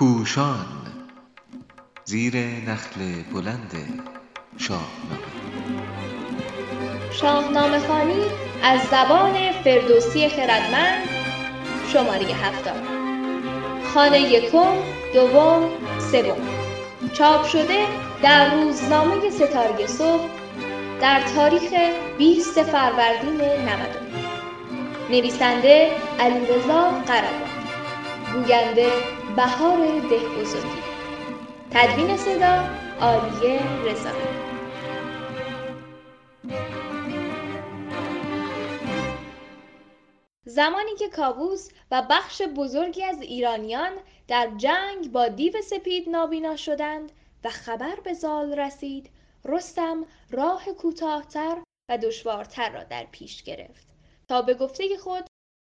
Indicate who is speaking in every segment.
Speaker 1: پوشان زیر نخل بلند شاهنامه.
Speaker 2: شاهنامه خانی از زبان فردوسی خردمند شماره هفتاد. خانه یکم دوم سوم. چاپ شده در روزنامه ستاره صبح در تاریخ 20 فروردین 99 نویسنده علیرضا قربان گوینده بهار ده بزرگی تدوین صدا عالیه رضایی زمانی که کاووس و بخش بزرگی از ایرانیان در جنگ با دیو سپید نابینا شدند و خبر به زال رسید رستم راه کوتاهتر و دشوارتر را در پیش گرفت. تا به گفته خود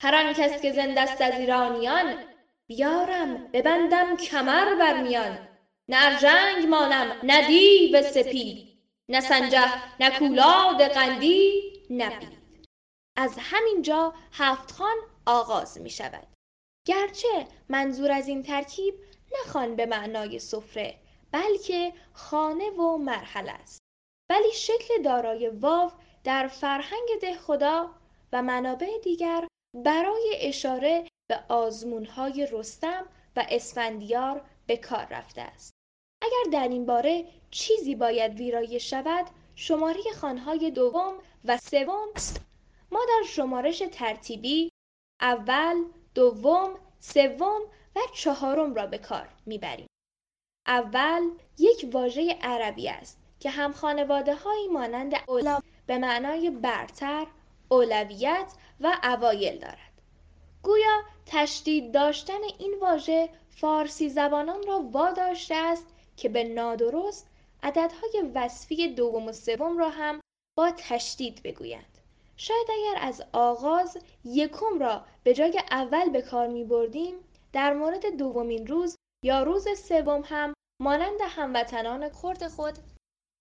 Speaker 2: هر آن کس که زنده است از ایرانیان بیارم ببندم کمر بر میان. نه ارژنگ مانم نه دیو سپید. نه سنجه نه کولاد قندی نه بید. از همین جا هفت خان آغاز می شود. گرچه منظور از این ترکیب نه به معنای سفره بلکه خانه و مرحله است. ولی شکل دارای واو در فرهنگ دهخدا و منابع دیگر برای اشاره به آزمونهای رستم و اسفندیار به کار رفته است. اگر در این باره چیزی باید ویرایش شود شماره خانهای دوم و سوم ما در شمارش ترتیبی اول دوم سوم و چهارم را به کار می‌بریم. اول یک واژه عربی است که هم خانواده هایی مانند اولا به معنای برتر، اولویت و اوایل دارد. گویا تشدید داشتن این واژه فارسی زبانان را واداشته است که به نادرست عددهای وصفی دوم و سوم را هم با تشدید بگویند. شاید اگر از آغاز یکم را به جای اول به کار می بردیم در مورد دومین روز یا روز سوم هم مانند هموطنان خرد خود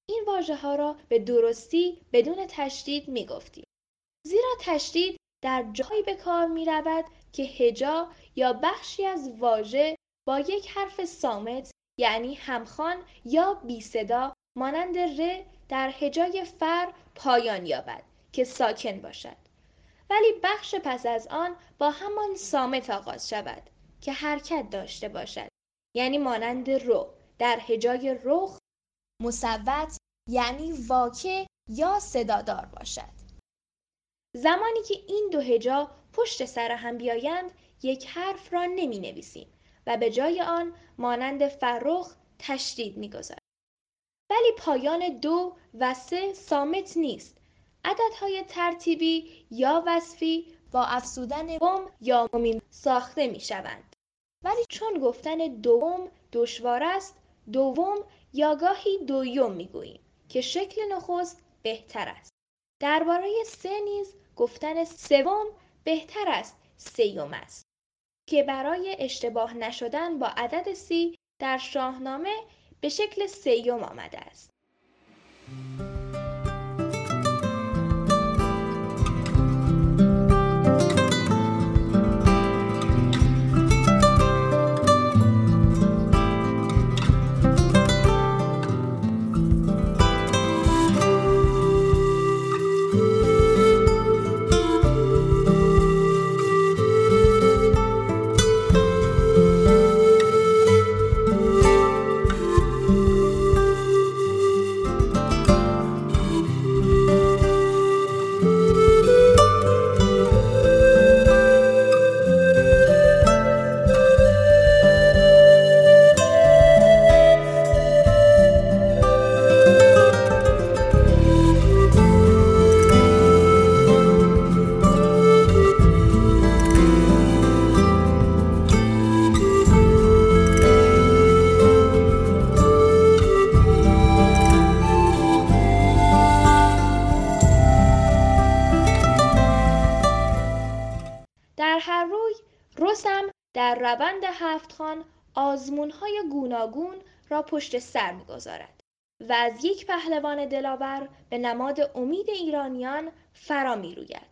Speaker 2: این واژه ها را به درستی بدون تشدید می گفتیم. زیرا تشدید در جایی به کار می رود که هجا یا بخشی از واژه با یک حرف سامت یعنی همخان یا بی صدا مانند ر در هجای فر پایان یابد که ساکن باشد. ولی بخش پس از آن با همان سامت آغاز شود که حرکت داشته باشد یعنی مانند رو. در هجای رخ مصوت یعنی واکه یا صدادار باشد. زمانی که این دو هجا پشت سر هم بیایند یک حرف را نمی نویسیم و به جای آن مانند فرخ تشدید می‌گذاریم ولی پایان دو و سه سامت نیست عددهای ترتیبی یا وصفی با افسودن بم یا ممین ساخته می شوند. ولی چون گفتن دوم دشوار است دوم یا گاهی دویم می گوییم که شکل نخست بهتر است. درباره سه نیز گفتن سوم بهتر است سیوم است که برای اشتباه نشدن با عدد سی در شاهنامه به شکل سیوم آمده است. روند هفت خان گوناگون را پشت سر می‌گذارد و از یک پهلوان دلاور به نماد امید ایرانیان فرا می روید.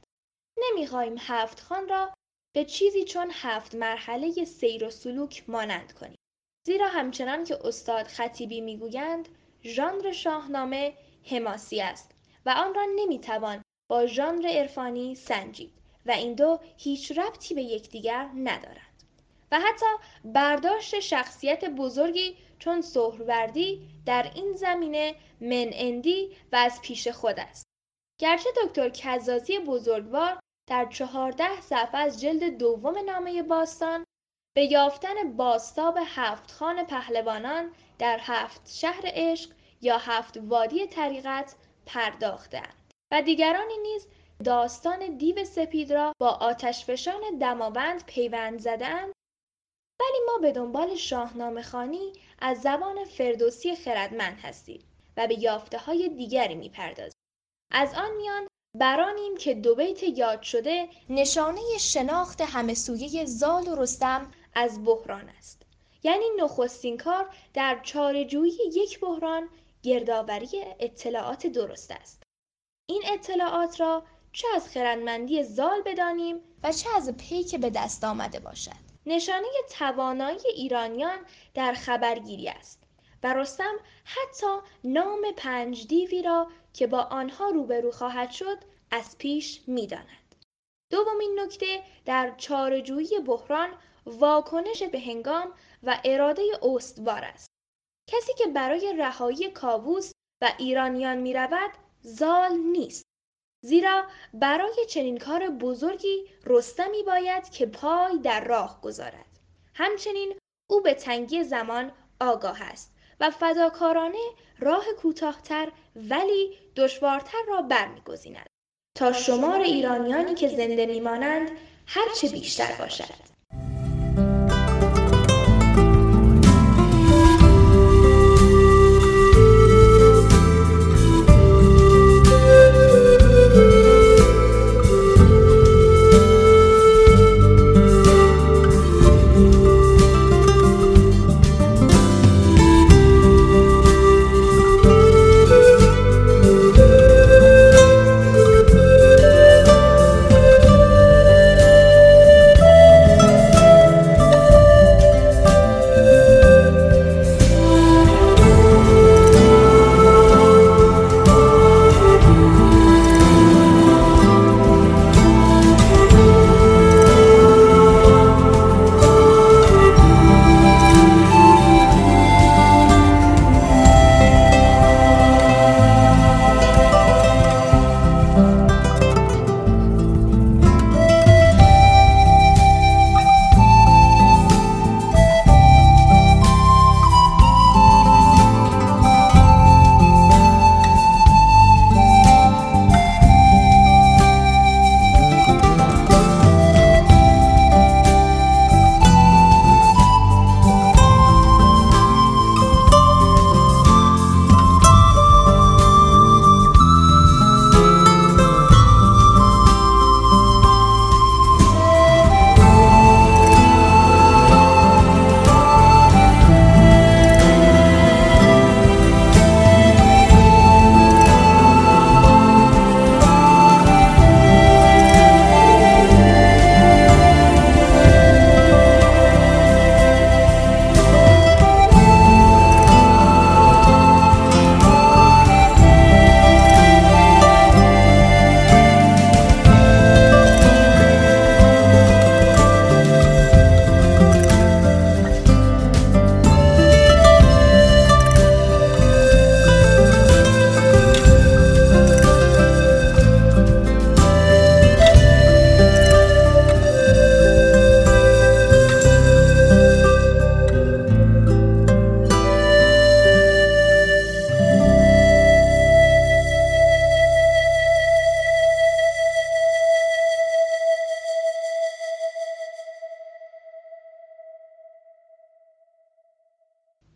Speaker 2: نمی‌خواهیم هفت خان را به چیزی چون هفت مرحله سیر و سلوک مانند کنیم. زیرا همچنان که استاد خطیبی می‌گویند ژانر شاهنامه حماسی است و آن را نمی‌توان با ژانر عرفانی سنجید و این دو هیچ ربطی به یکدیگر ندارند و حتی برداشت شخصیت بزرگی چون سهروردی در این زمینه منعندی و از پیش خود است. گرچه دکتر کزازی بزرگوار در چهارده صفحه از جلد دوم نامه باستان به یافتن باستاب هفت خان پهلوانان در هفت شهر عشق یا هفت وادی طریقت پرداختند و دیگرانی نیز داستان دیو سپید را با آتشفشان دماوند پیوند زدند ولی ما به دنبال شاهنامه خانی از زبان فردوسی خردمند هستیم و به یافته های دیگری می‌پردازیم. از آن میان برانیم که دو بیت یاد شده نشانه شناخت همه سویه زال و رستم از بحران است. یعنی نخستین کار در چارجویی یک بحران گردآوری اطلاعات درست است. این اطلاعات را چه از خردمندی زال بدانیم و چه از پیک به دست آمده باشد؟ نشانه توانایی ایرانیان در خبرگیری است و رستم حتی نام پنج دیوی را که با آنها روبرو خواهد شد از پیش می‌داند. دومین نکته در چارجویی بحران واکنش به هنگام و اراده استوار است. کسی که برای رهایی کاووس و ایرانیان می رود زال نیست. زیرا برای چنین کار بزرگی رستمی باید که پای در راه گذارد. همچنین او به تنگی زمان آگاه است و فداکارانه راه کوتاهتر ولی دشوارتر را برمیگزیند. تا شمار ایرانیانی که زنده میمانند هرچه بیشتر باشد.